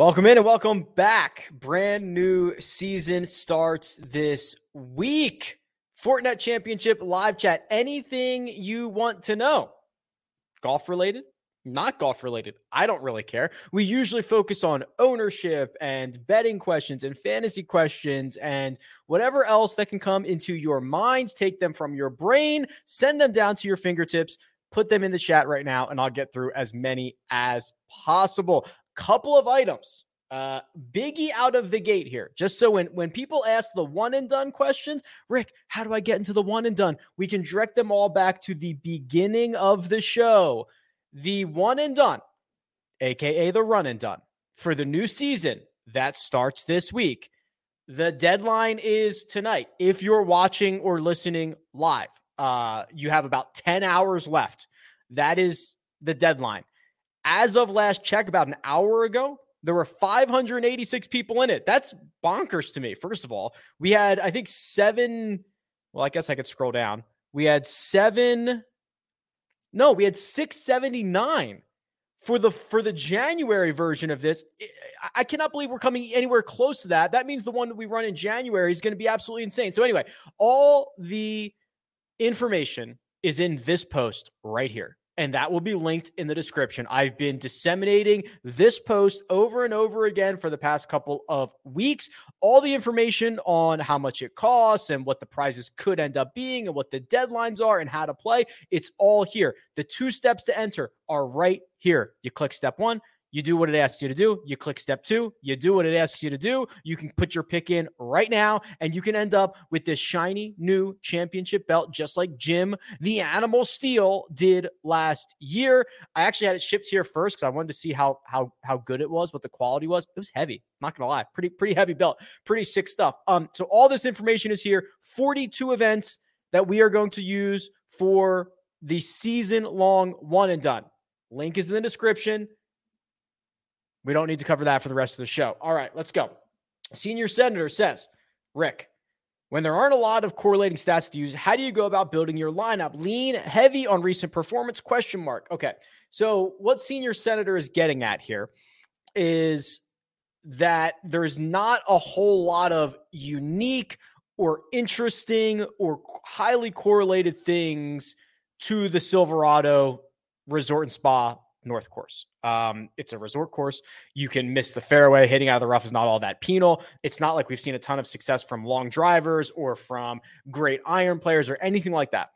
Welcome in and welcome back. Brand new season starts this week. Fortinet Championship live chat. Anything you want to know? Golf related? Not golf related. I don't really care. We usually focus on ownership and betting questions and fantasy questions and whatever else that can come into your minds. Take them from your brain, send them down to your fingertips, put them in the chat right now, and I'll get through as many as possible couple of items. Uh, Biggie out of the gate here, just so when when people ask the one and done questions, Rick, how do I get into the one and done? We can direct them all back to the beginning of the show, the one and done, aka the run and done for the new season that starts this week. The deadline is tonight. If you're watching or listening live, uh, you have about 10 hours left. That is the deadline. As of last check, about an hour ago, there were 586 people in it. That's bonkers to me. First of all, we had, I think, seven. Well, I guess I could scroll down. We had seven. No, we had 679 for the for the January version of this. I cannot believe we're coming anywhere close to that. That means the one that we run in January is going to be absolutely insane. So anyway, all the information is in this post right here and that will be linked in the description. I've been disseminating this post over and over again for the past couple of weeks. All the information on how much it costs and what the prizes could end up being and what the deadlines are and how to play. It's all here. The two steps to enter are right here. You click step one, you do what it asks you to do. You click step two. You do what it asks you to do. You can put your pick in right now, and you can end up with this shiny new championship belt, just like Jim the Animal Steel did last year. I actually had it shipped here first because I wanted to see how how how good it was, what the quality was. It was heavy. Not gonna lie, pretty pretty heavy belt, pretty sick stuff. Um, so all this information is here. Forty-two events that we are going to use for the season long one and done. Link is in the description. We don't need to cover that for the rest of the show. All right, let's go. Senior Senator says, Rick, when there aren't a lot of correlating stats to use, how do you go about building your lineup? Lean heavy on recent performance? Question mark. Okay. So what senior senator is getting at here is that there's not a whole lot of unique or interesting or highly correlated things to the Silverado Resort and Spa North Course. Um, it's a resort course. You can miss the fairway. Hitting out of the rough is not all that penal. It's not like we've seen a ton of success from long drivers or from great iron players or anything like that.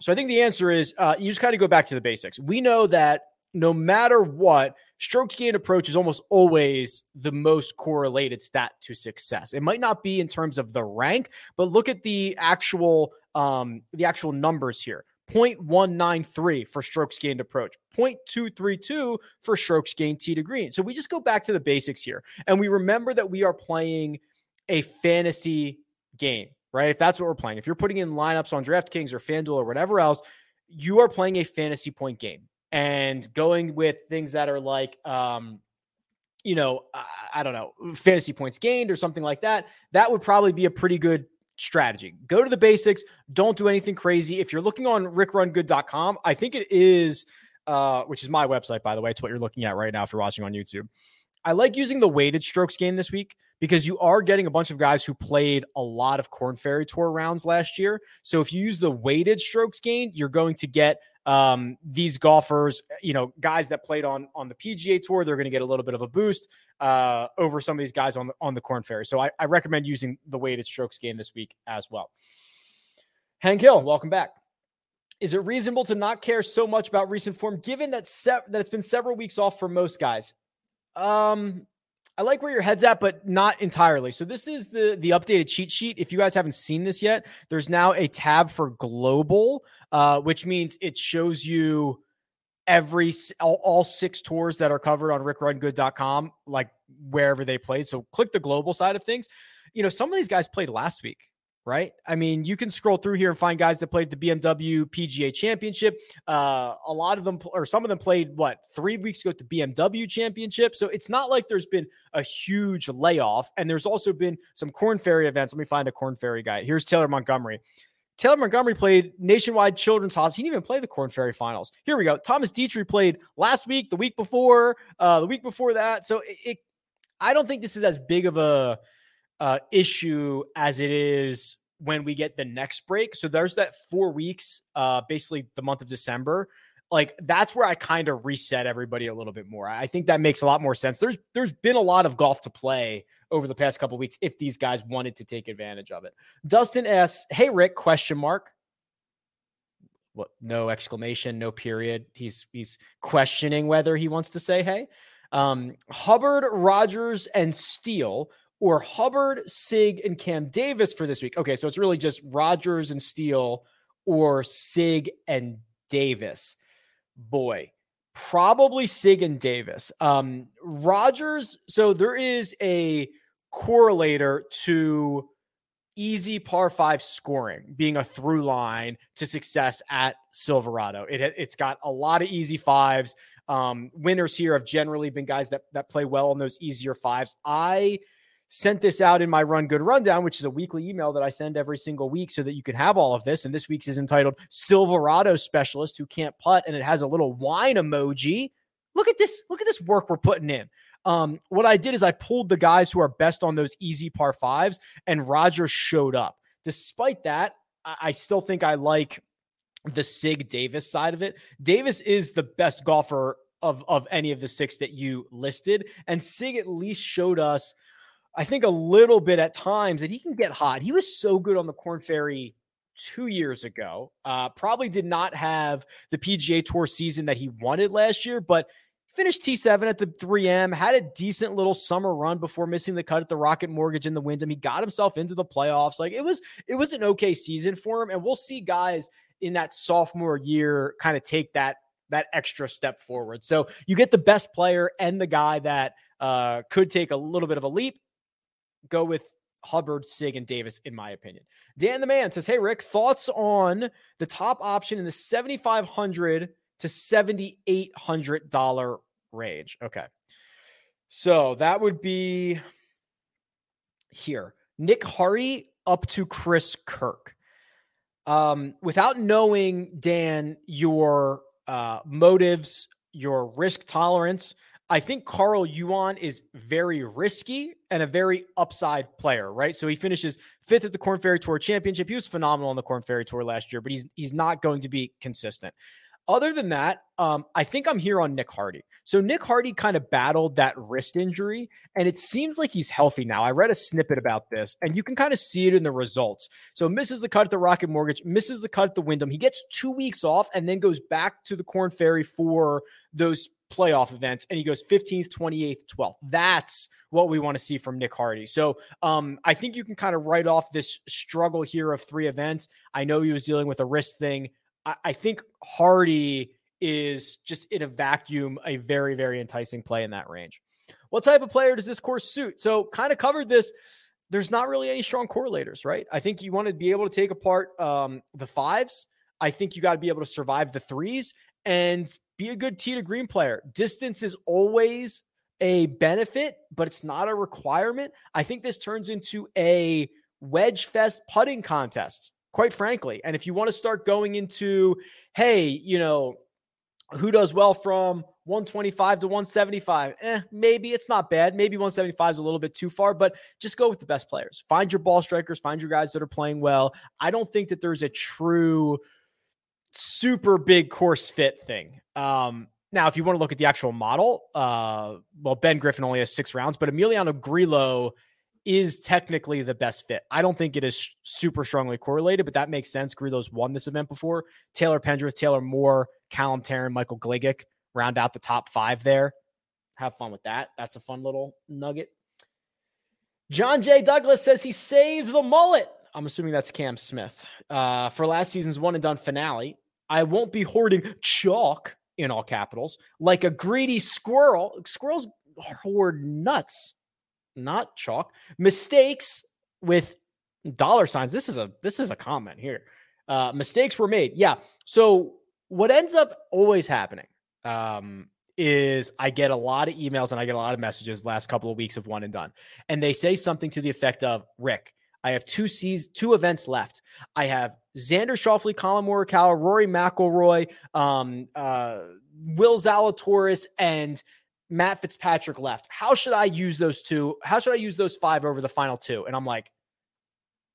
So I think the answer is uh, you just kind of go back to the basics. We know that no matter what, strokes gained approach is almost always the most correlated stat to success. It might not be in terms of the rank, but look at the actual um, the actual numbers here. 0.193 for strokes gained approach, 0.232 for strokes gained tee to green. So we just go back to the basics here and we remember that we are playing a fantasy game, right? If that's what we're playing, if you're putting in lineups on DraftKings or FanDuel or whatever else, you are playing a fantasy point game and going with things that are like, um, you know, I don't know, fantasy points gained or something like that. That would probably be a pretty good strategy. Go to the basics. Don't do anything crazy. If you're looking on rickrungood.com, I think it is, uh, which is my website, by the way. It's what you're looking at right now if you're watching on YouTube. I like using the weighted strokes gain this week because you are getting a bunch of guys who played a lot of Corn Ferry Tour rounds last year. So if you use the weighted strokes gain, you're going to get um, these golfers, you know, guys that played on on the PGA Tour. They're going to get a little bit of a boost uh, over some of these guys on the, on the Corn Ferry. So I, I recommend using the weighted strokes gain this week as well. Hank Hill, welcome back. Is it reasonable to not care so much about recent form, given that se- that it's been several weeks off for most guys? Um, I like where your head's at, but not entirely. So this is the the updated cheat sheet. If you guys haven't seen this yet, there's now a tab for global, uh, which means it shows you every all, all, six tours that are covered on rickrungood.com like wherever they played so click the global side of things you know some of these guys played last week right i mean you can scroll through here and find guys that played the bmw pga championship uh, a lot of them or some of them played what three weeks ago at the bmw championship so it's not like there's been a huge layoff and there's also been some corn ferry events let me find a corn ferry guy here's taylor montgomery Taylor Montgomery played Nationwide Children's Hospital. He didn't even play the Corn Ferry Finals. Here we go. Thomas Detry played last week, the week before, uh, the week before that. So it, it I don't think this is as big of a uh, issue as it is when we get the next break. So there's that four weeks, uh, basically the month of December. Like that's where I kind of reset everybody a little bit more. I think that makes a lot more sense. There's there's been a lot of golf to play over the past couple weeks if these guys wanted to take advantage of it. Dustin asks, "Hey Rick?" Question mark. What? No exclamation, no period. He's he's questioning whether he wants to say hey. Um, Hubbard, Rodgers, and Steele or Hubbard, Sigg, and Cam Davis for this week. Okay, so it's really just Rodgers and Steele or Sigg and Davis. Boy, probably Sigg and Davis. Um, Rodgers, so there is a correlator to easy par five scoring being a through line to success at Silverado. It, it's got a lot of easy fives. Um, winners here have generally been guys that that play well on those easier fives. I sent this out in my Run Good Rundown, which is a weekly email that I send every single week so that you can have all of this. And this week's is entitled Silverado Specialist Who Can't Putt, and it has a little wine emoji. Look at this. Look at this work we're putting in. Um, what I did is I pulled the guys who are best on those easy par fives, and Roger showed up. Despite that, I still think I like the Sigg Davis side of it. Davis is the best golfer of, of any of the six that you listed, and Sigg at least showed us – I think a little bit at times that he can get hot. He was so good on the Corn Ferry two years ago. Uh, probably did not have the PGA Tour season that he wanted last year, but finished T7 at the 3M, had a decent little summer run before missing the cut at the Rocket Mortgage in the Wyndham. He got himself into the playoffs. Like it was, it was an okay season for him, and we'll see guys in that sophomore year kind of take that that extra step forward. So you get the best player and the guy that uh, could take a little bit of a leap go with Hubbard, Sigg, and Davis, in my opinion. Dan the man says, Hey, Rick, thoughts on the top option in the 7,500 to $7,800 range? Okay. So that would be here Nick Hardy up to Chris Kirk. Um, without knowing, Dan, your uh, motives, your risk tolerance, I think Carl Yuan is very risky and a very upside player, right? So he finishes fifth at the Corn Ferry Tour Championship. He was phenomenal on the Corn Ferry Tour last year, but he's he's not going to be consistent. Other than that, um, I think I'm here on Nick Hardy. So Nick Hardy kind of battled that wrist injury, and it seems like he's healthy now. I read a snippet about this, and you can kind of see it in the results. So misses the cut at the Rocket Mortgage, misses the cut at the Wyndham. He gets two weeks off, and then goes back to the Corn Ferry for those playoff events and he goes 15th, 28th, 12th. That's what we want to see from Nick Hardy. So um, I think you can kind of write off this struggle here of three events. I know he was dealing with a wrist thing. I, I think Hardy is just in a vacuum a very, very enticing play in that range. What type of player does this course suit? So kind of covered this. There's not really any strong correlators, right? I think you want to be able to take apart um, the fives. I think you got to be able to survive the threes. And be a good tee to green player. Distance is always a benefit, but it's not a requirement. I think this turns into a wedge fest putting contest, quite frankly. And if you want to start going into, hey, you know, who does well from 125 to 175? Eh, maybe it's not bad. Maybe 175 is a little bit too far, but just go with the best players. Find your ball strikers, find your guys that are playing well. I don't think that there's a true super big course fit thing. Um, now, if you want to look at the actual model, uh, well, Ben Griffin only has six rounds, but Emiliano Grillo is technically the best fit. I don't think it is super strongly correlated, but that makes sense. Grillo's won this event before. Taylor Pendrith, Taylor Moore, Callum Tarren, Michael Gligic round out the top five there. Have fun with that. That's a fun little nugget. John J. Douglas says he saved the mullet. I'm assuming that's Cam Smith uh, for last season's one and done finale. I won't be hoarding chalk in all capitals like a greedy squirrel. Squirrels hoard nuts, not chalk. Mistakes with dollar signs. This is a this is a comment here. Uh, mistakes were made. Yeah. So what ends up always happening um, is I get a lot of emails and I get a lot of messages last couple of weeks of one and done, and they say something to the effect of Rick. I have two seas, two events left. I have Xander Schauffele, Collin Morikawa, Rory McIlroy, um, uh, Will Zalatoris, and Matt Fitzpatrick left. How should I use those two? How should I use those five over the final two? And I'm like,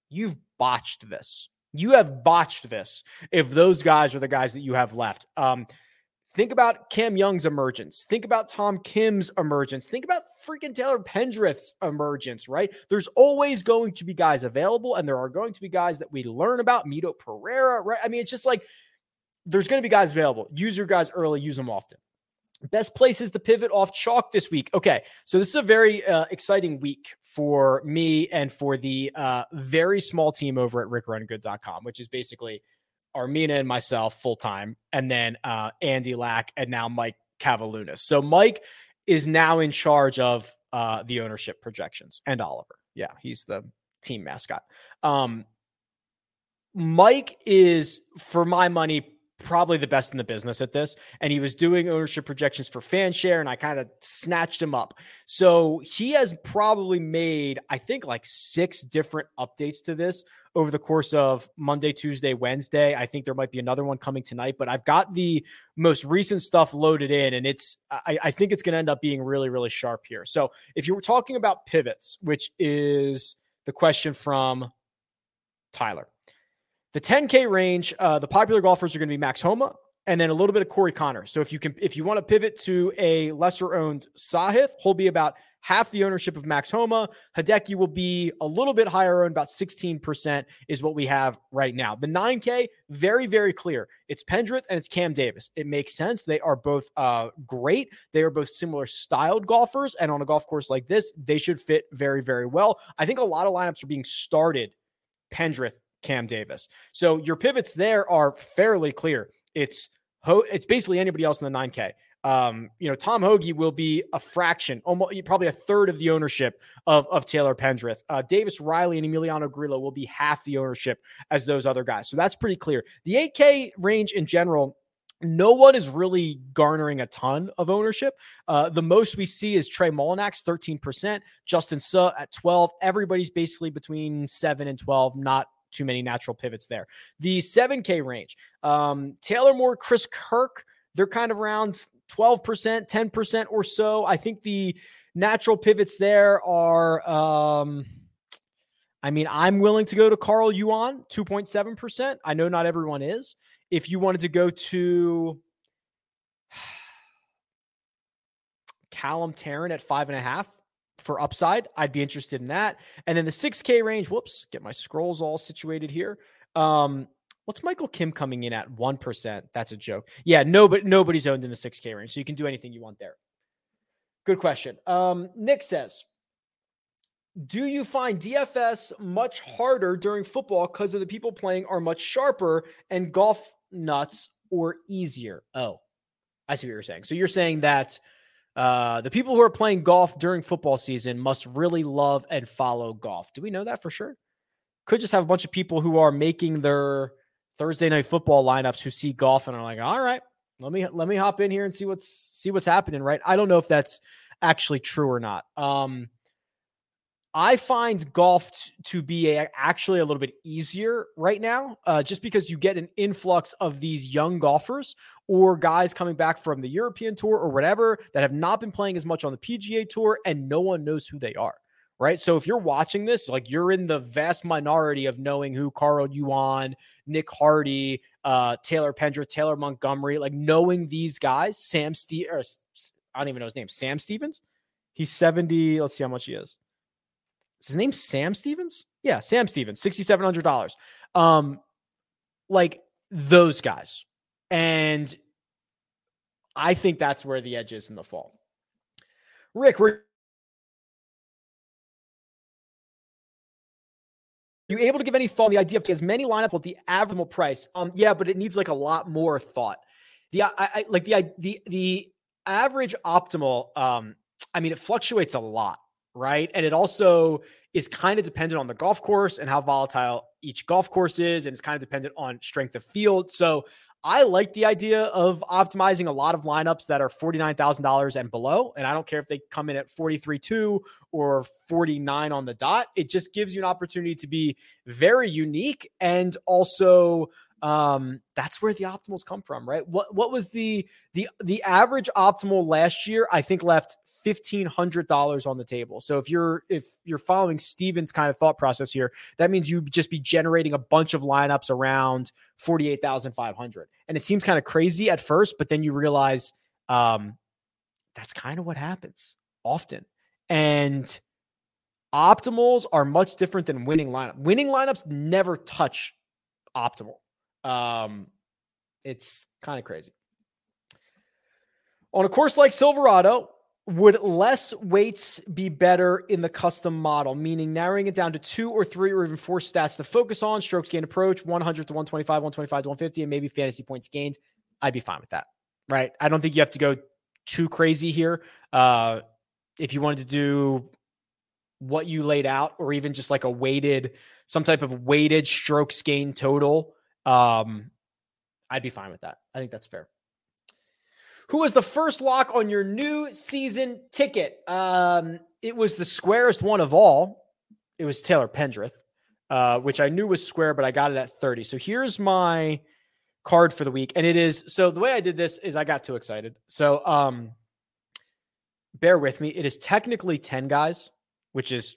you've botched this. You have botched this if those guys are the guys that you have left. Um, think about Cam Young's emergence. Think about Tom Kim's emergence. Think about freaking Taylor Pendrith's emergence, right? There's always going to be guys available, and there are going to be guys that we learn about. Mito Pereira, right? I mean, it's just like there's going to be guys available. Use your guys early, use them often. Best places to pivot off chalk this week. Okay, so this is a very uh, exciting week for me and for the uh, very small team over at rickrungood.com, which is basically Armina and myself full time, and then uh, Andy Lack and now Mike Cavalunas. So Mike is now in charge of uh, the ownership projections and Oliver. Yeah, he's the team mascot. Um, Mike is, for my money, probably the best in the business at this. And he was doing ownership projections for Fanshare, and I kind of snatched him up. So he has probably made, I think, like six different updates to this over the course of Monday, Tuesday, Wednesday. I think there might be another one coming tonight, but I've got the most recent stuff loaded in, and it's I, I think it's going to end up being really, really sharp here. So if you were talking about pivots, which is the question from Tyler. The 10K range, uh, the popular golfers are going to be Max Homa and then a little bit of Corey Conners. So if you can, if you want to pivot to a lesser owned Sahith, he'll be about half the ownership of Max Homa. Hideki will be a little bit higher owned, about 16% is what we have right now. The 9K, very, very clear. It's Pendrith and it's Cam Davis. It makes sense. They are both uh, great. They are both similar styled golfers. And on a golf course like this, they should fit very, very well. I think a lot of lineups are being started Pendrith Cam Davis. So your pivots there are fairly clear. It's Ho- it's basically anybody else in the 9K. Um, you know, Tom Hoge will be a fraction, almost probably a third of the ownership of, of Taylor Pendrith. Uh, Davis Riley and Emiliano Grillo will be half the ownership as those other guys. So that's pretty clear. The 8K range in general, no one is really garnering a ton of ownership. Uh, the most we see is Trey Mullinax, 13%, Justin Suh at 12. Everybody's basically between 7 and 12, not too many natural pivots there. The 7K range, um, Taylor Moore, Chris Kirk, they're kind of around 12%, 10% or so. I think the natural pivots there are, um, I mean, I'm willing to go to Carl Yuan, 2.7%. I know not everyone is. If you wanted to go to Callum Tarren at five and a half, for upside, I'd be interested in that. And then the 6K range, whoops, get my scrolls all situated here. Um, what's Michael Kim coming in at 1%? That's a joke. Yeah, nobody nobody's owned in the 6K range, so you can do anything you want there. Good question. Um, Nick says, do you find DFS much harder during football because of the people playing are much sharper and golf nuts or easier? Oh, I see what you're saying. So you're saying that uh, the people who are playing golf during football season must really love and follow golf. Do we know that for sure? Could just have a bunch of people who are making their Thursday night football lineups who see golf and are like, all right, let me let me hop in here and see what's see what's happening. Right? I don't know if that's actually true or not. Um, I find golf t- to be a, actually a little bit easier right now, uh, just because you get an influx of these young golfers or guys coming back from the European tour or whatever that have not been playing as much on the PGA tour and no one knows who they are. Right. So if you're watching this, like you're in the vast minority of knowing who Carl Yuan, Nick Hardy, uh, Taylor Pendrith, Taylor Montgomery, like knowing these guys, Sam Steve, I don't even know his name, Sam Stevens. He's 70. Let's see how much he is. Is his name Sam Stevens? Yeah, Sam Stevens, $6,700. Um, like those guys. And I think that's where the edge is in the fall. Rick, were you able to give any thought on the idea of as many lineups with the average price? Um, yeah, but it needs like a lot more thought. The I, I like the the the average optimal. Um, I mean, it fluctuates a lot right? And it also is kind of dependent on the golf course and how volatile each golf course is. And it's kind of dependent on strength of field. So I like the idea of optimizing a lot of lineups that are $49,000 and below. And I don't care if they come in at 43.2 or 49 on the dot. It just gives you an opportunity to be very unique and also Um, that's where the optimals come from, right? What what was the the the average optimal last year? I think left fifteen hundred dollars on the table. So if you're if you're following Steven's kind of thought process here, that means you'd just be generating a bunch of lineups around forty eight thousand five hundred, and it seems kind of crazy at first, but then you realize um, that's kind of what happens often, and optimals are much different than winning lineup. Winning lineups never touch optimal. Um, it's kind of crazy. On a course like Silverado, would less weights be better in the custom model, meaning narrowing it down to two or three or even four stats to focus on strokes gain approach 100 to 125, 125 to 150, and maybe fantasy points gained? I'd be fine with that. Right. I don't think you have to go too crazy here. Uh, if you wanted to do what you laid out, or even just like a weighted, some type of weighted strokes gain total, um, I'd be fine with that. I think that's fair. Who was the first lock on your new season ticket? Um, it was the squarest one of all. It was Taylor Pendrith, uh, which I knew was square, but I got it at 30. So here's my card for the week. And it is so the way I did this is I got too excited. So um bear with me. It is technically 10 guys, which is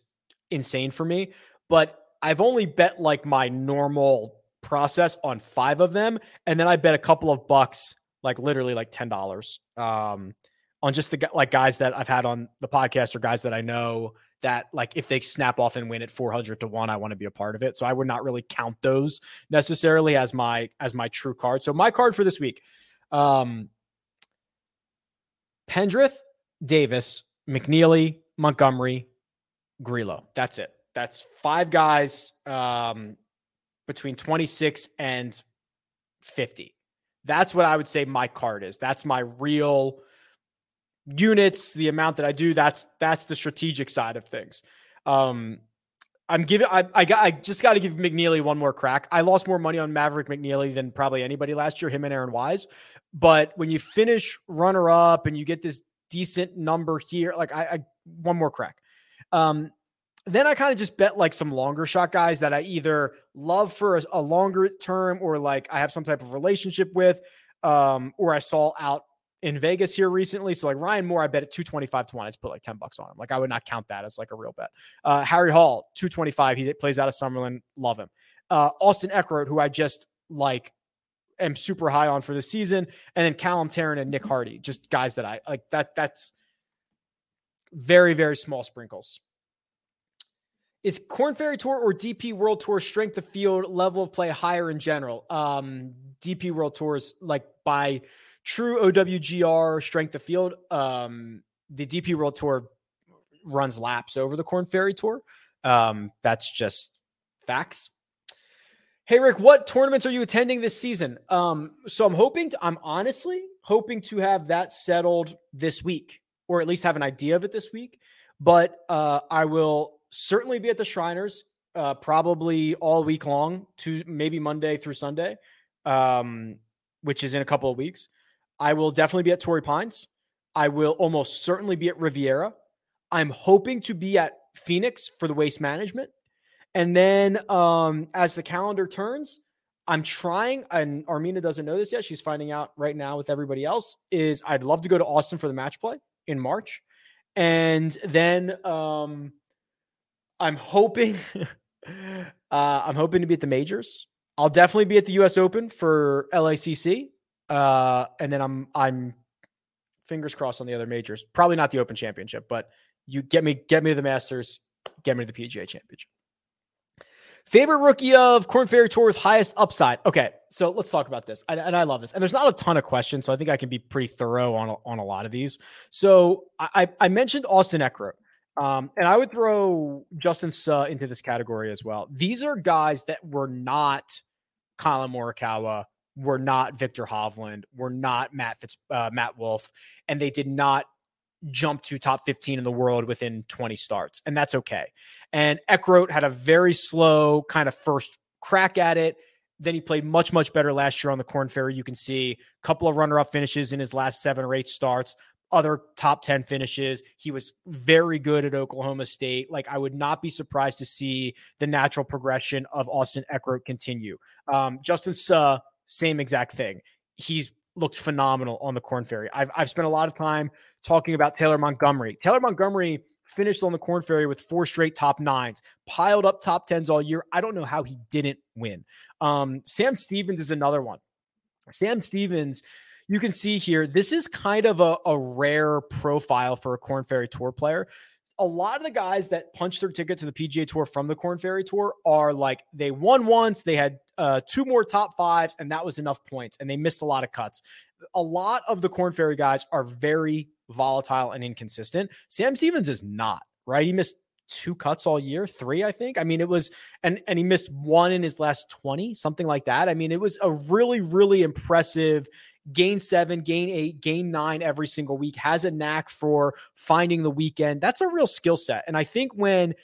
insane for me, but I've only bet like my normal process on five of them. And then I bet a couple of bucks like literally like ten dollars um, on just the like guys that I've had on the podcast or guys that I know that like if they snap off and win at 400 to 1 I want to be a part of it. So I would not really count those necessarily as my as my true card. So my card for this week um Pendrith, Davis, McNealy, Montgomery, Grillo. That's it. That's five guys um between 26 and 50. That's what I would say my card is. That's my real units, the amount that I do. That's that's the strategic side of things. Um, I'm giving. I I, got, I just got to give McNealy one more crack. I lost more money on Maverick McNealy than probably anybody last year. Him and Aaron Wise. But when you finish runner up and you get this decent number here, like I, I one more crack. Um, then I kind of just bet like some longer shot guys that I either love for a, a, longer term or like I have some type of relationship with, um, or I saw out in Vegas here recently. So like Ryan Moore, I bet at 225 to one. I just put like 10 bucks on him. Like I would not count that as like a real bet. Uh, Harry Hall, 225. He plays out of Summerlin. Love him. Uh, Austin Eckroat, who I just like am super high on for the season. And then Callum Tarren and Nick Hardy, just guys that I like that. That's very, very small sprinkles. Is Corn Ferry Tour or DP World Tour strength of field level of play higher in general? Um, DP World Tours like by true OWGR strength of field. Um, the DP World Tour runs laps over the Corn Ferry Tour. Um, that's just facts. Hey Rick, what tournaments are you attending this season? Um, so I'm hoping to, I'm honestly hoping to have that settled this week, or at least have an idea of it this week. But uh, I will certainly be at the Shriners, uh, probably all week long, to maybe Monday through Sunday, um, which is in a couple of weeks. I will definitely be at Torrey Pines. I will almost certainly be at Riviera. I'm hoping to be at Phoenix for the waste management. And then um, as the calendar turns, I'm trying, and Armina doesn't know this yet. She's finding out right now with everybody else. Is I'd love to go to Austin for the match play in March, and then um, I'm hoping uh, I'm hoping to be at the majors. I'll definitely be at the US Open for LACC. Uh, and then I'm I'm fingers crossed on the other majors. Probably not the Open Championship, but you get me get me to the Masters, get me to the PGA Championship. Favorite rookie of Corn Ferry Tour with highest upside. Okay, so let's talk about this. And, and, I love this. And there's not a ton of questions, so I think I can be pretty thorough on a, on a lot of these. So I, I mentioned Austin Eckroat. Um, and I would throw Justin Suh into this category as well. These are guys that were not Collin Morikawa, were not Viktor Hovland, were not Matt Fitz, uh, Matt Wolff, and they did not jump to top 15 in the world within 20 starts, and that's okay. And Eckroat had a very slow kind of first crack at it. Then he played much, much better last year on the Corn Ferry. You can see a couple of runner up finishes in his last seven or eight starts, other top 10 finishes. He was very good at Oklahoma State. Like, I would not be surprised to see the natural progression of Austin Eckroat continue. Um, Justin Suh, same exact thing. He's looked phenomenal on the Corn Ferry. I've, I've spent a lot of time talking about Taylor Montgomery. Taylor Montgomery finished on the Corn Ferry with four straight top nines, piled up top tens all year. I don't know how he didn't win. Um, Sam Stevens is another one. Sam Stevens you can see here, this is kind of a, a rare profile for a Corn Ferry Tour player. A lot of the guys that punch their ticket to the PGA Tour from the Corn Ferry Tour are like they won once, they had uh, two more top fives, and that was enough points, and they missed a lot of cuts. A lot of the Corn Ferry guys are very volatile and inconsistent. Sam Stevens is not, right? He missed two cuts all year, three, I think. I mean, it was, and and he missed one in his last 20, something like that. I mean, it was a really, really impressive gain seven, gain eight, gain nine every single week, has a knack for finding the weekend. That's a real skill set. And I think when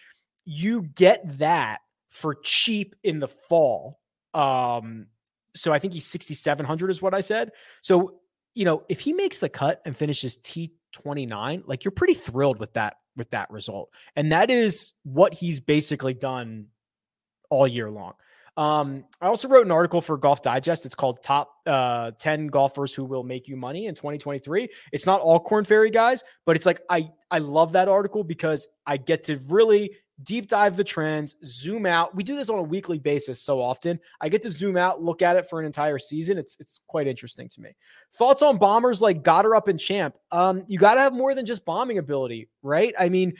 you get that for cheap in the fall, um, so I think he's 6,700 is what I said. So, you know, if he makes the cut and finishes T29, like you're pretty thrilled with that, with that result. And that is what he's basically done all year long. Um, I also wrote an article for Golf Digest. It's called Top uh, 10 Golfers Who Will Make You Money in 2023. It's not all Corn Ferry guys, but it's like I I love that article because I get to really deep dive the trends, zoom out. We do this on a weekly basis so often. I get to zoom out, look at it for an entire season. It's it's quite interesting to me. Thoughts on bombers like Gotterup and Champ? Um, you got to have more than just bombing ability, right? I mean,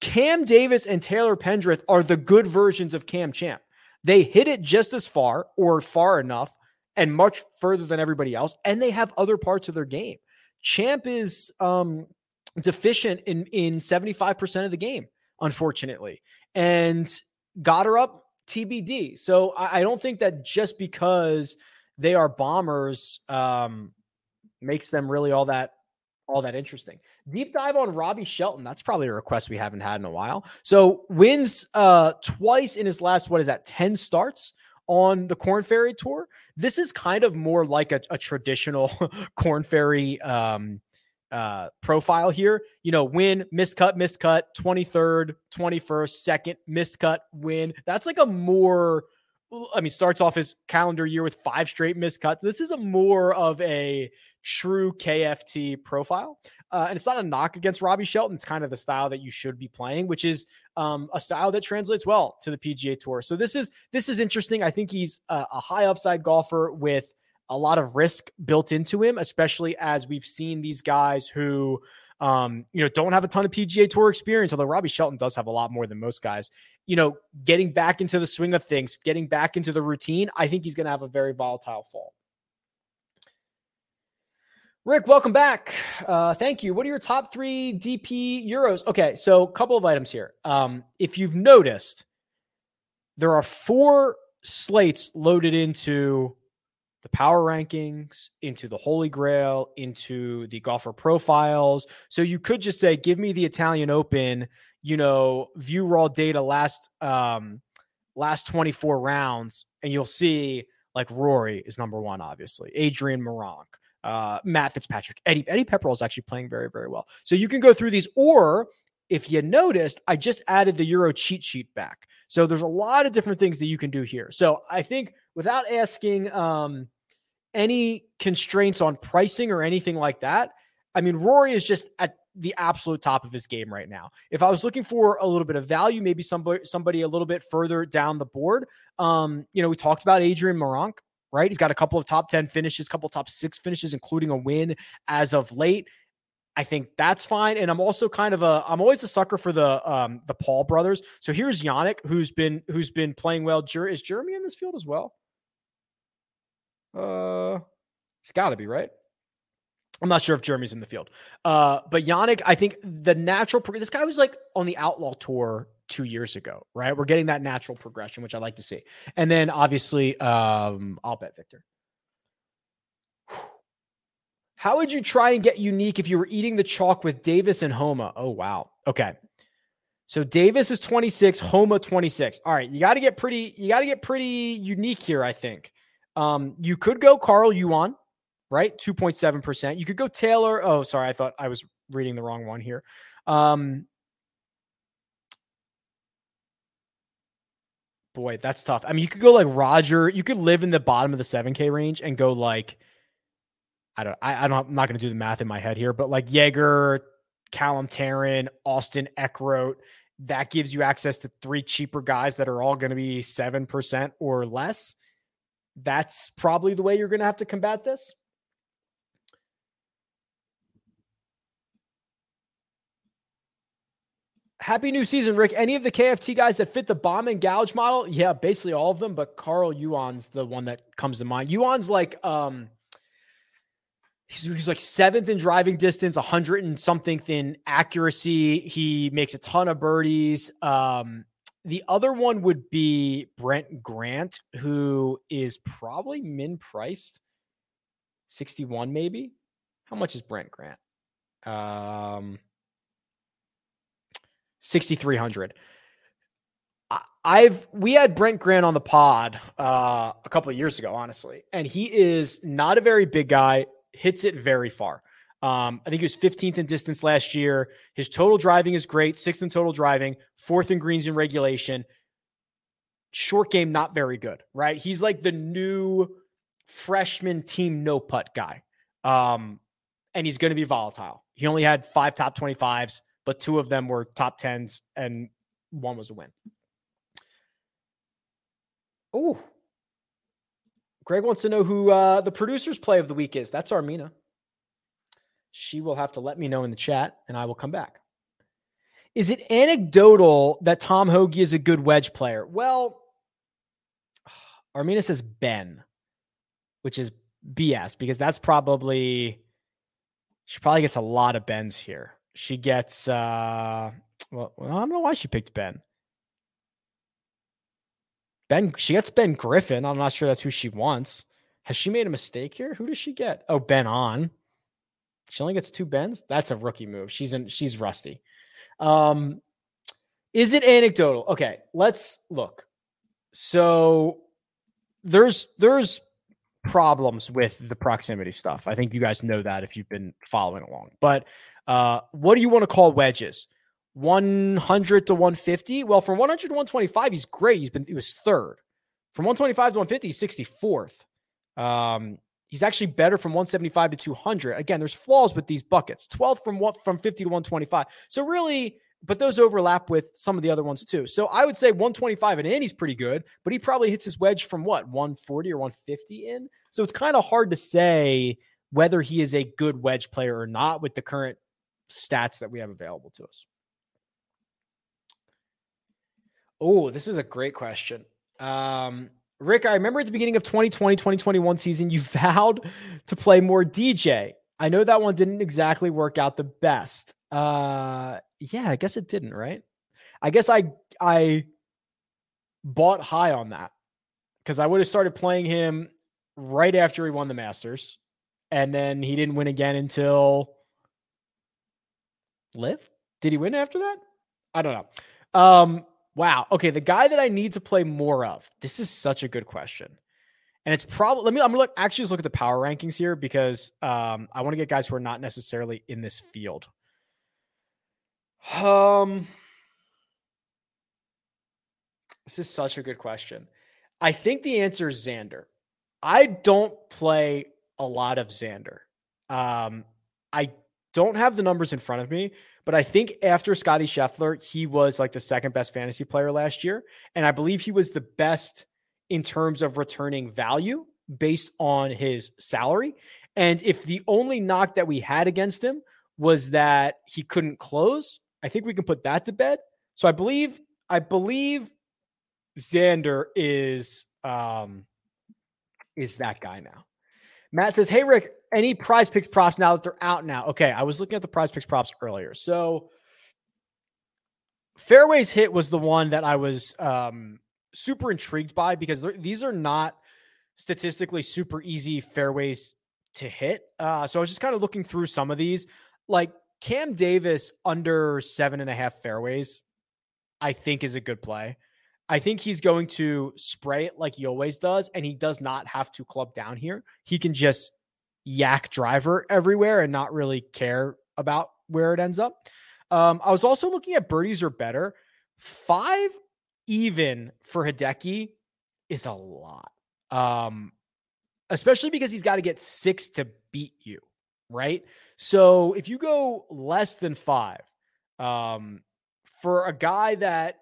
Cam Davis and Taylor Pendrith are the good versions of Cam Champ. They hit it just as far or far enough and much further than everybody else, and they have other parts of their game. Champ is um, deficient in in 75% of the game, unfortunately. And Gotterup TBD. So I, I, don't think that just because they are bombers um, makes them really all that all that interesting. Deep dive on Robbie Shelton. That's probably a request we haven't had in a while. So wins uh twice in his last, what is that, 10 starts on the Corn Ferry Tour. This is kind of more like a, a traditional Corn Ferry um uh profile here. You know, win, miscut, miscut, 23rd, 21st, second, miscut, win. That's like a more I mean, starts off his calendar year with five straight miscuts. This is a more of a true KFT profile. Uh, and it's not a knock against Robbie Shelton. It's kind of the style that you should be playing, which is um, a style that translates well to the PGA Tour. So this is this is interesting. I think he's a, a high upside golfer with a lot of risk built into him, especially as we've seen these guys who um, you know, don't have a ton of PGA Tour experience, although Robbie Shelton does have a lot more than most guys. You know, getting back into the swing of things, getting back into the routine, I think he's going to have a very volatile fall. Rick, welcome back. Uh, thank you. What are your top three DP Euros? Okay, so a couple of items here. Um, if you've noticed, there are four slates loaded into the power rankings, into the Holy Grail, into the golfer profiles. So you could just say, give me the Italian Open, you know, view raw data last um last 24 rounds, and you'll see like Rory is number one, obviously. Adrian Meronk, uh, Matt Fitzpatrick, Eddie Eddie Pepperell is actually playing very very well. So you can go through these, or if you noticed, I just added the Euro cheat sheet back. So there's a lot of different things that you can do here. So I think without asking um, any constraints on pricing or anything like that, I mean Rory is just at the absolute top of his game right now. If I was looking for a little bit of value, maybe somebody somebody a little bit further down the board, um, you know, we talked about Adrian Meronk right? He's got a couple of top 10 finishes, couple top six finishes, including a win as of late. I think that's fine. And I'm also kind of a I'm always a sucker for the um the Paul brothers. So here's Yannick who's been who's been playing well. Jer- is Jeremy in this field as well? Uh it's gotta be, right? I'm not sure if Jeremy's in the field. Uh, but Yannick, I think the natural this guy was like on the outlaw tour two years ago, right? We're getting that natural progression, which I like to see. And then obviously, um, I'll bet Victor. How would you try and get unique if you were eating the chalk with Davis and Homa? Oh, wow. Okay. So Davis is 26, Homa 26. All right, you got to get pretty you got to get pretty unique here, I think. Um, you could go Carl Yuan, right? 2.7%. You could go Taylor. Oh, sorry. I thought I was reading the wrong one here. Um, boy, that's tough. I mean, you could go like Roger. You could live in the bottom of the 7K range and go like, I don't, I, I don't, I'm not going to do the math in my head here, but like Jaeger, Callum Tarren, Austin Eckroat, that gives you access to three cheaper guys that are all going to be 7% or less. That's probably the way you're going to have to combat this. Happy new season, Rick. Any of the KFT guys that fit the bomb and gouge model? Yeah, basically all of them, but Carl Yuan's the one that comes to mind. Yuan's like um he's, he's like seventh in driving distance, a hundred and something in accuracy. He makes a ton of birdies. Um the other one would be Brent Grant, who is probably min priced 61, maybe. How much is Brent Grant? Um 6,300. I've we had Brent Grant on the pod uh, a couple of years ago, honestly, and he is not a very big guy. Hits it very far. Um, I think he was 15th in distance last year. His total driving is great, sixth in total driving, fourth in greens in regulation. Short game, not very good, right? He's like the new freshman team no putt guy, um, and he's going to be volatile. He only had five top 25s but two of them were top tens and one was a win. Oh, Greg wants to know who uh, the producer's play of the week is. That's Armina. She will have to let me know in the chat and I will come back. Is it anecdotal that Tom Hoge is a good wedge player? Well, Armina says Ben, which is BS because that's probably, she probably gets a lot of Bens here. She gets uh well, I don't know why she picked Ben. Ben she gets Ben Griffin. I'm not sure that's who she wants. Has she made a mistake here? Who does she get? Oh, Ben An. She only gets two bends. That's a rookie move. She's in she's rusty. Um is it anecdotal? Okay, let's look. So there's there's problems with the proximity stuff. I think you guys know that if you've been following along. But uh, what do you want to call wedges? 100 to 150? Well, from 100 to 125, he's great. He's been he was third. From 125 to 150, he's 64th. Um, he's actually better from 175 to 200. Again, there's flaws with these buckets. 12th from what from 50 to 125. So really, but those overlap with some of the other ones too. So I would say 125 and in, he's pretty good, but he probably hits his wedge from what 140 or 150 in. So it's kind of hard to say whether he is a good wedge player or not with the current stats that we have available to us? Oh, this is a great question. Um, Rick, I remember at the beginning of 2020, 2021 season, you vowed to play more DJ. I know that one didn't exactly work out the best. Uh, yeah, I guess it didn't, right? I guess I I bought high on that because I would have started playing him right after he won the Masters, and then he didn't win again until LIV? Did he win after that? I don't know. Um, wow. Okay, the guy that I need to play more of. This is such a good question. And it's probably let me I'm gonna look actually just look at the power rankings here because um I want to get guys who are not necessarily in this field. Um this is such a good question. I think the answer is Xander. I don't play a lot of Xander. Um, I don't have the numbers in front of me, but I think after Scotty Scheffler, he was like the second best fantasy player last year. And I believe he was the best in terms of returning value based on his salary. And if the only knock that we had against him was that he couldn't close, I think we can put that to bed. So I believe, I believe Xander is um is that guy now. Matt says, Hey Rick, any PrizePicks props now that they're out now? Okay, I was looking at the PrizePicks props earlier. So Fairways hit was the one that I was um, super intrigued by because these are not statistically super easy fairways to hit. Uh, so I was just kind of looking through some of these. Like Cam Davis under seven and a half fairways, I think is a good play. I think he's going to spray it like he always does, and he does not have to club down here. He can just yak driver everywhere and not really care about where it ends up. Um, I was also looking at birdies or better. Five even for Hideki is a lot. Um, especially because he's got to get six to beat you, right? So if you go less than five, um, for a guy that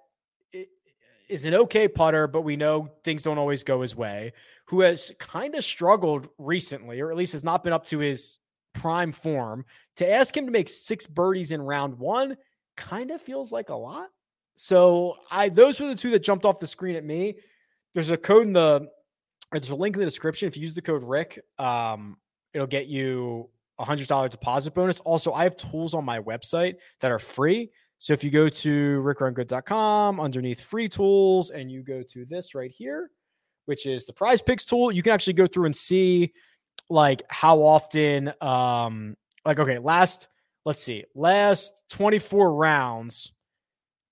is an okay putter, but we know things don't always go his way, who has kind of struggled recently, or at least has not been up to his prime form, to ask him to make six birdies in round one kind of feels like a lot. So I those were the two that jumped off the screen at me. There's a code in the there's a link in the description. If you use the code Rick, um, it'll get you a hundred dollar deposit bonus. Also, I have tools on my website that are free. So if you go to rickrungood.com underneath free tools and you go to this right here, which is the PrizePicks tool, you can actually go through and see like how often um like okay, last let's see, last 24 rounds.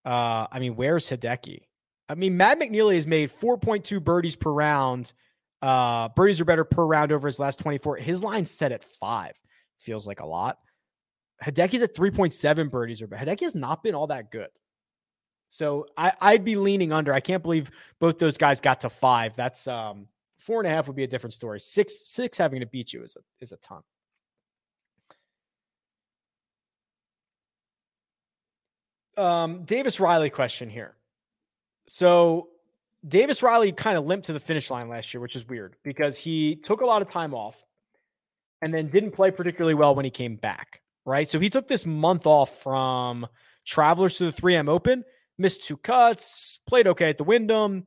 Uh I mean, where's Hideki? I mean, Matt McNealy has made 4.2 birdies per round. Uh birdies are better per round over his last 24. His line's set at five. Feels like a lot. Hideki's at 3.7 birdies or Hideki has not been all that good. So I, I'd be leaning under. I can't believe both those guys got to five. That's um four and a half would be a different story. Six, six having to beat you is a is a ton. Um, Davis Riley question here. So Davis Riley kind of limped to the finish line last year, which is weird because he took a lot of time off and then didn't play particularly well when he came back right? So he took this month off from Travelers to the 3M Open, missed two cuts, played okay at the Wyndham.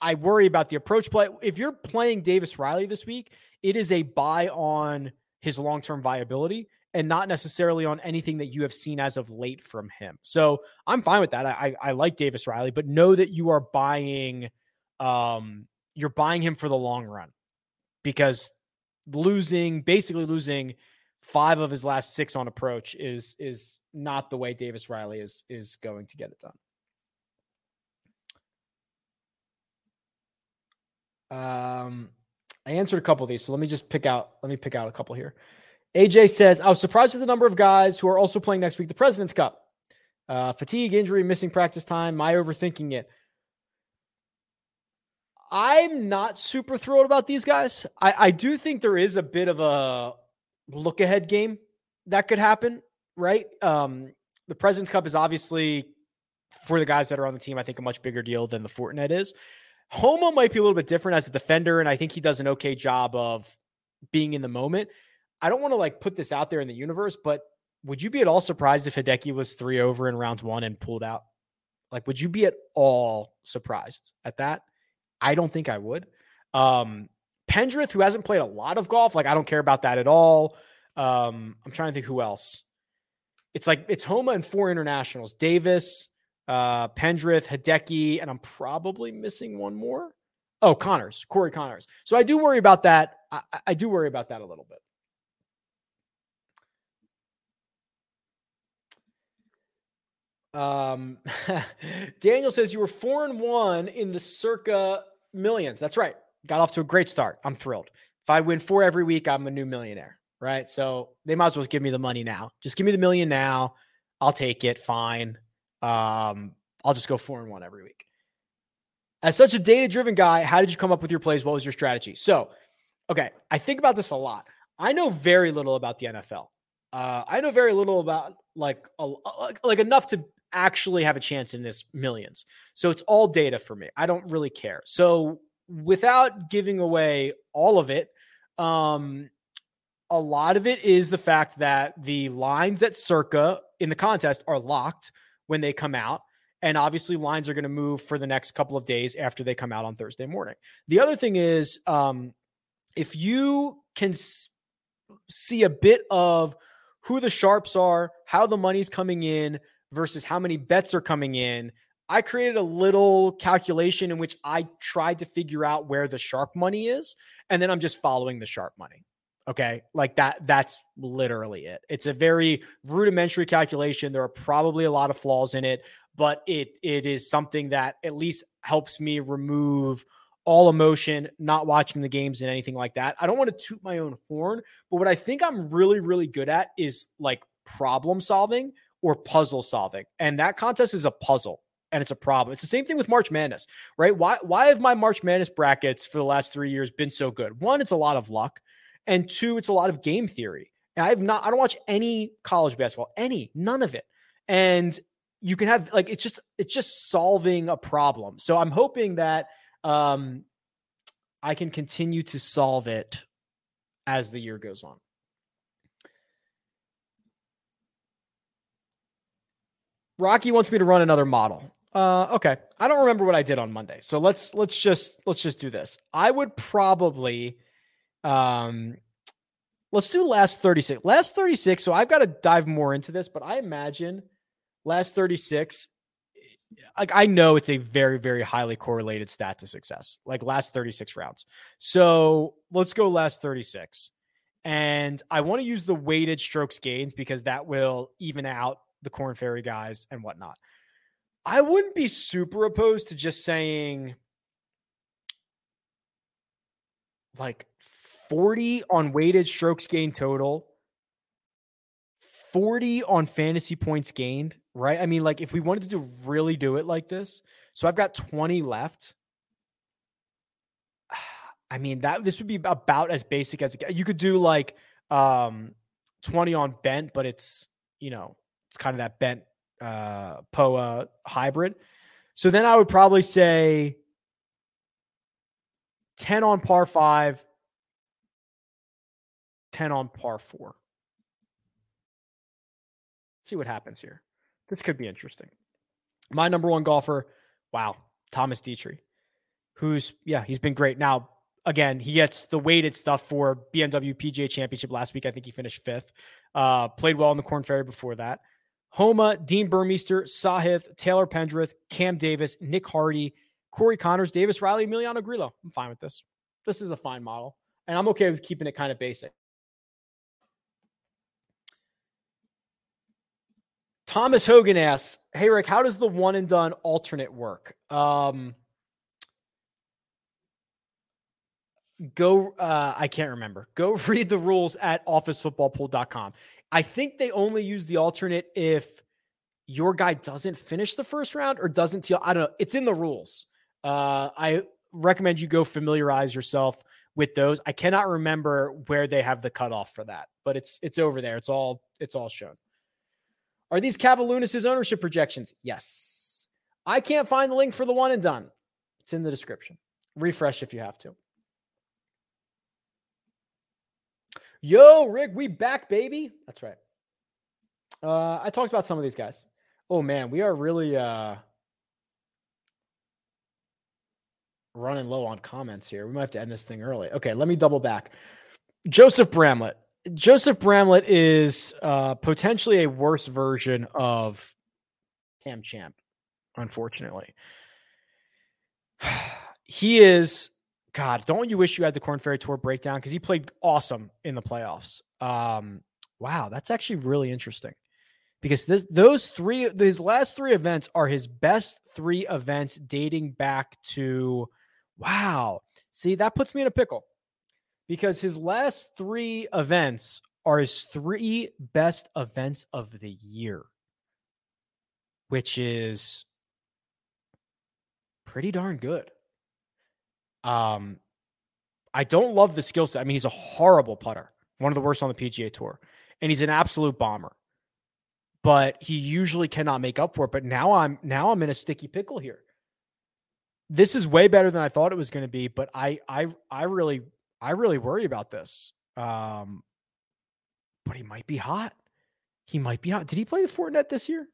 I worry about the approach play. If you're playing Davis Riley this week, it is a buy on his long term viability and not necessarily on anything that you have seen as of late from him. So I'm fine with that. I, I like Davis Riley, but know that you are buying, um, you're buying him for the long run because losing, basically losing five of his last six on approach is is not the way Davis Riley is is going to get it done. Um, I answered a couple of these, so let me just pick out. Let me pick out a couple here. AJ says, "I was surprised with the number of guys who are also playing next week the President's Cup. Uh, fatigue, injury, missing practice time. I overthinking it?" I'm not super thrilled about these guys. I, I do think there is a bit of a look ahead game that could happen, right? Um, the President's Cup is obviously for the guys that are on the team, I think a much bigger deal than the Fortinet is. Homa might be a little bit different as a defender, and I think he does an okay job of being in the moment. I don't want to like put this out there in the universe, but would you be at all surprised if Hideki was three over in round one and pulled out? Like, would you be at all surprised at that? I don't think I would. Um, Pendrith, who hasn't played a lot of golf, like I don't care about that at all. Um, I'm trying to think who else. It's like it's Homa and four internationals: Davis, uh, Pendrith, Hideki, and I'm probably missing one more. Oh, Conners, Corey Conners. So I do worry about that. I, I do worry about that a little bit. Um, Daniel says you were four and one in the circa millions. That's right got off to a great start. I'm thrilled. If I win four every week, I'm a new millionaire, right? So they might as well give me the money now. Just give me the million now. I'll take it. Fine. Um, I'll just go four and one every week. As such a data driven guy, how did you come up with your plays? What was your strategy? So, okay, I think about this a lot. I know very little about the NFL. Uh, I know very little about like a, like enough to actually have a chance in this millions. So it's all data for me. I don't really care. So without giving away all of it, um, a lot of it is the fact that the lines at Circa in the contest are locked when they come out. And obviously, lines are going to move for the next couple of days after they come out on Thursday morning. The other thing is, um, if you can s- see a bit of who the sharps are, how the money's coming in versus how many bets are coming in, I created a little calculation in which I tried to figure out where the sharp money is, and then I'm just following the sharp money. Okay. Like that, that's literally it. It's a very rudimentary calculation. There are probably a lot of flaws in it, but it it is something that at least helps me remove all emotion, not watching the games and anything like that. I don't want to toot my own horn, but what I think I'm really, really good at is like problem solving or puzzle solving. And that contest is a puzzle and it's a problem. It's the same thing with March Madness, right? Why why have my March Madness brackets for the last 3 years been so good? One, it's a lot of luck, and two, it's a lot of game theory. I've not I don't watch any college basketball, any, none of it. And you can have like it's just it's just solving a problem. So I'm hoping that um I can continue to solve it as the year goes on. Rocky wants me to run another model. Uh, okay. I don't remember what I did on Monday. So let's let's just let's just do this. I would probably um let's do last 36. Last 36. So I've got to dive more into this, but I imagine last 36 like I know it's a very, very highly correlated stat to success, like last 36 rounds. So let's go last 36. And I want to use the weighted strokes gains because that will even out the Korn Ferry guys and whatnot. I wouldn't be super opposed to just saying like 40 on weighted strokes gained total, 40 on fantasy points gained, right? I mean, like if we wanted to really do it like this, so I've got 20 left. I mean, that this would be about as basic as you could do like um 20 on bent, but it's you know, it's kind of that bent uh POA hybrid. So then I would probably say 10 on par five, 10 on par four. See what happens here. This could be interesting. My number one golfer, wow, Thomas Detry, who's, yeah, he's been great. Now, again, he gets the weighted stuff for BMW PGA Championship last week. I think he finished fifth. Uh, played well in the Korn Ferry before that. Homa, Dean Burmester, Sahith, Taylor Pendrith, Cam Davis, Nick Hardy, Corey Conners, Davis Riley, Emiliano Grillo. I'm fine with this. This is a fine model. And I'm okay with keeping it kind of basic. Thomas Hogan asks, Hey Rick, how does the one and done alternate work? Um go uh I can't remember. Go read the rules at officefootballpool.com. I think they only use the alternate if your guy doesn't finish the first round or doesn't teal. I don't know. It's in the rules. Uh, I recommend you go familiarize yourself with those. I cannot remember where they have the cutoff for that, but it's it's over there. It's all it's all shown. Are these Cavalunas' ownership projections? Yes. I can't find the link for the one and done. It's in the description. Refresh if you have to. Yo, Rick, we back, baby. That's right. Uh, I talked about some of these guys. Oh man, we are really uh running low on comments here. We might have to end this thing early. Okay, let me double back. Joseph Bramlett. Joseph Bramlett is uh, potentially a worse version of Cam Champ, unfortunately. he is God, don't you wish you had the Korn Ferry Tour breakdown? Because he played awesome in the playoffs. Um, wow, that's actually really interesting. Because this those three his last three events are his best three events dating back to wow. See, that puts me in a pickle. Because his last three events are his three best events of the year, which is pretty darn good. Um, I don't love the skill set. I mean, he's a horrible putter, one of the worst on the PGA Tour, and he's an absolute bomber. But he usually cannot make up for it. But now I'm now I'm in a sticky pickle here. This is way better than I thought it was going to be, but I I I really I really worry about this. Um, but he might be hot. He might be hot. Did he play the Fortinet this year?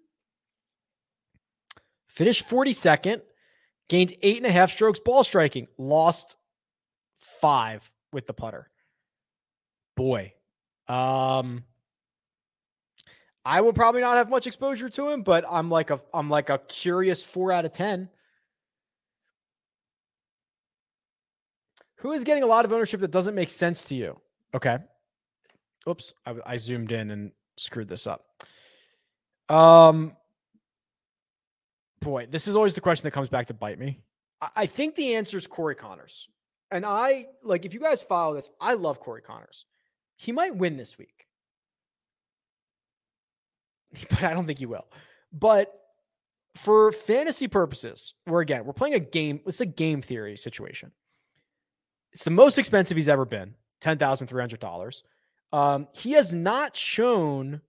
Finished 42nd gained eight and a half strokes ball striking, lost five with the putter. Boy, um, I will probably not have much exposure to him, but I'm like a I'm like a curious four out of ten. Who is getting a lot of ownership that doesn't make sense to you? Okay. Oops, I, I zoomed in and screwed this up. Um, boy, this is always the question that comes back to bite me. I think the answer is Corey Conners. And I like if you guys follow this, I love Corey Conners. He might win this week. But I don't think he will. But for fantasy purposes, we're again, we're playing a game. It's a game theory situation. It's the most expensive he's ever been, $10,300. Um, he has not shown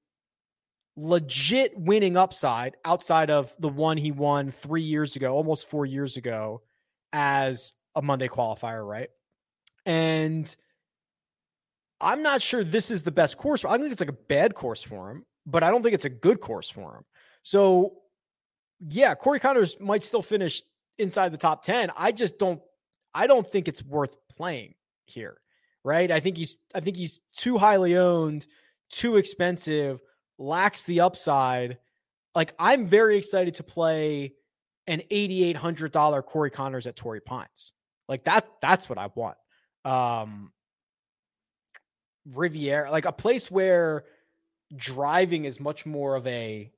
legit winning upside outside of the one he won three years ago, almost four years ago, as a Monday qualifier, right? And I'm not sure this is the best course. I don't think it's like a bad course for him, but I don't think it's a good course for him. So, yeah, Corey Conners might still finish inside the top 10. I just don't I don't think it's worth playing here. Right? I think he's I think he's too highly owned, too expensive lacks the upside. Like I'm very excited to play an $8,800 Corey Conners at Torrey Pines. Like that, that's what I want. Um, Riviera, like a place where driving is much more of a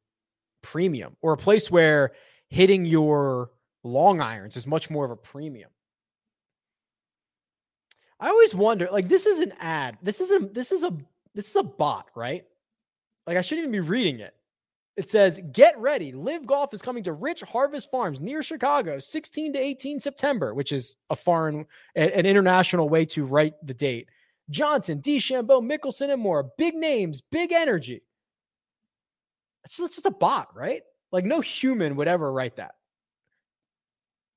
premium or a place where hitting your long irons is much more of a premium. I always wonder, like this is an ad. This is a this is a this is a bot, right? Like I shouldn't even be reading it. It says, "Get ready! LIV Golf is coming to Rich Harvest Farms near Chicago, 16 to 18 September, which is a foreign, an international way to write the date. Johnson, DeChambeau, Mickelson, and more. Big names, big energy. It's just a bot, right? Like no human would ever write that.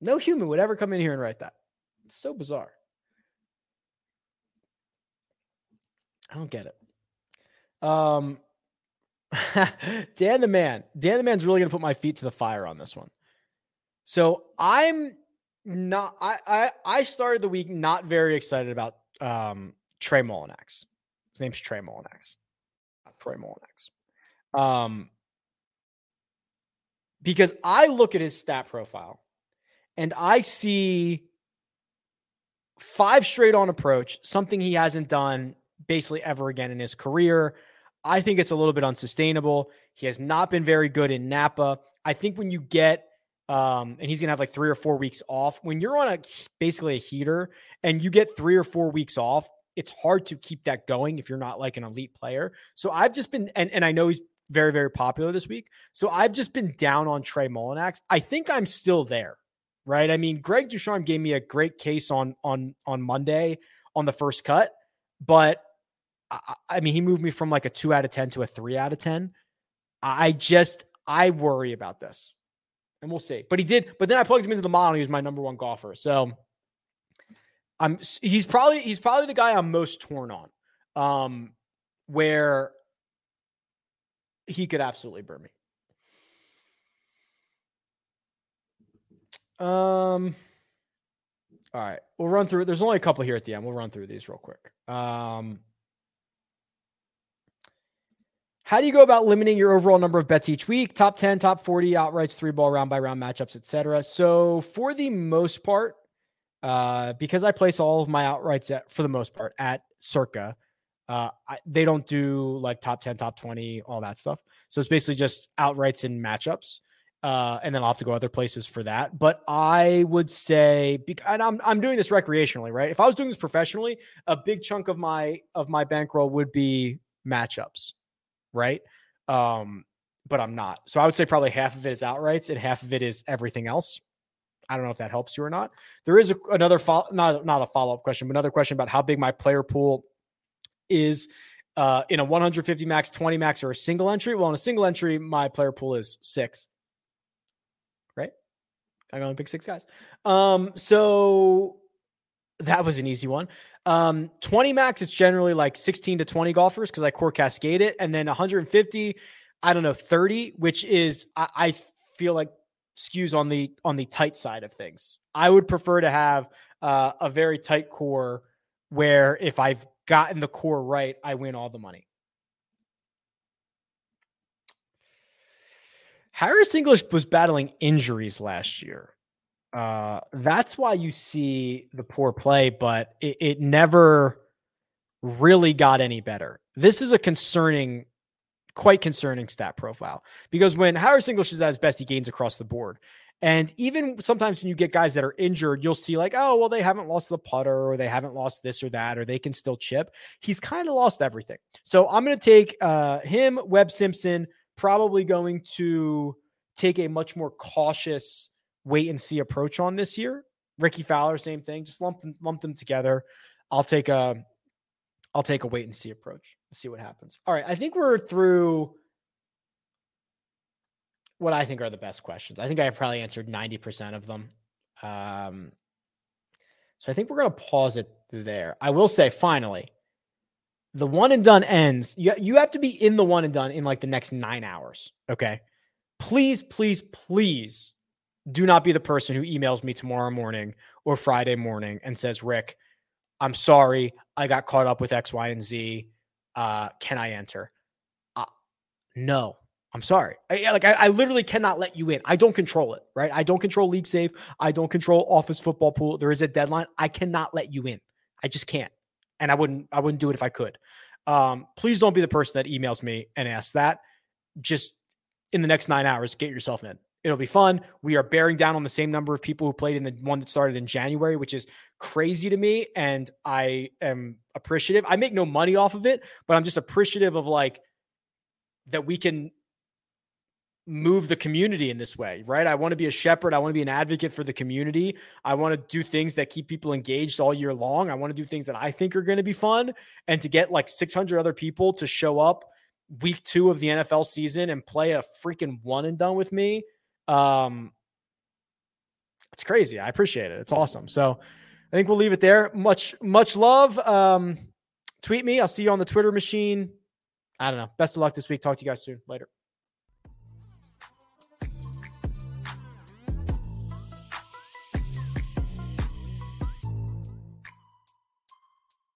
No human would ever come in here and write that. It's so bizarre. I don't get it. Um, Dan the man, Dan the man's really gonna put my feet to the fire on this one. So I'm not. I I, I started the week not very excited about um, Trey Mullinax. His name's Trey Mullinax, not Troy Mullinax. Um, because I look at his stat profile and I see five straight on approach, something he hasn't done basically ever again in his career. I think it's a little bit unsustainable. He has not been very good in Napa. I think when you get um, and he's gonna have like three or four weeks off. When you're on a basically a heater and you get three or four weeks off, it's hard to keep that going if you're not like an elite player. So I've just been and, and I know he's very, very popular this week. So I've just been down on Trey Mullinax. I think I'm still there. Right. I mean, Greg Ducharme gave me a great case on on on Monday on the first cut, but I, I mean, he moved me from like a two out of 10 to a three out of 10. I just, I worry about this and we'll see. But he did, but then I plugged him into the model. he was my number one golfer. So I'm, he's probably, he's probably the guy I'm most torn on, um, where he could absolutely burn me. Um, all right, we'll run through. it. There's only a couple here at the end. We'll run through these real quick. Um, how do you go about limiting your overall number of bets each week? Top 10, top 40, outrights, three ball, round by round matchups, etc. So for the most part, uh, because I place all of my outrights at, for the most part at circa, uh, I, they don't do like top 10, top 20, all that stuff. So it's basically just outrights and matchups. Uh, and then I'll have to go other places for that. But I would say, and I'm I'm doing this recreationally, right? If I was doing this professionally, a big chunk of my of my bankroll would be matchups right? Um, but I'm not. So I would say probably half of it is outrights and half of it is everything else. I don't know if that helps you or not. There is a, another not not a follow up question, but another question about how big my player pool is uh, in a 150 max, 20 max, or a single entry. Well, in a single entry, my player pool is six. Right? I only pick six guys. Um, so that was an easy one. Um, 20 max, it's generally like 16 to 20 golfers because I core cascade it. And then 150, I don't know, 30, which is I, I feel like skews on the on the tight side of things. I would prefer to have uh, a very tight core where if I've gotten the core right, I win all the money. Harris English was battling injuries last year. Uh, that's why you see the poor play, but it, it never really got any better. This is a concerning, quite concerning stat profile because when Harris English is at his best, he gains across the board. And even sometimes when you get guys that are injured, you'll see like, oh, well, they haven't lost the putter or they haven't lost this or that, or they can still chip. He's kind of lost everything. So I'm going to take uh, him, Webb Simpson, probably going to take a much more cautious wait and see approach on this year. Rickie Fowler, same thing. Just lump them, lump them together. I'll take a I'll take a wait and see approach. See what happens. All right. I think we're through what I think are the best questions. I think I probably answered 90% of them. Um, so I think we're going to pause it there. I will say, finally, the one and done ends. You, you have to be in the one and done in like the next nine hours. Okay. Please, please, please do not be the person who emails me tomorrow morning or Friday morning and says, Rick, I'm sorry. I got caught up with X, Y, and Z. Uh, can I enter? Uh, no, I'm sorry. I, like I, I, literally cannot let you in. I don't control it, right? I don't control LeagueSafe. I don't control office football pool. There is a deadline. I cannot let you in. I just can't. And I wouldn't I wouldn't do it if I could. Um, please don't be the person that emails me and asks that. Just in the next nine hours, get yourself in. It'll be fun. We are bearing down on the same number of people who played in the one that started in January, which is crazy to me. And I am appreciative. I make no money off of it, but I'm just appreciative of like that we can move the community in this way, right? I want to be a shepherd. I want to be an advocate for the community. I want to do things that keep people engaged all year long. I want to do things that I think are going to be fun. And to get like 600 other people to show up week two of the NFL season and play a freaking one and done with me. Um, it's crazy. I appreciate it. It's awesome. So I think we'll leave it there. Much, much love. Um, tweet me. I'll see you on the Twitter machine. I don't know. Best of luck this week. Talk to you guys soon. Later.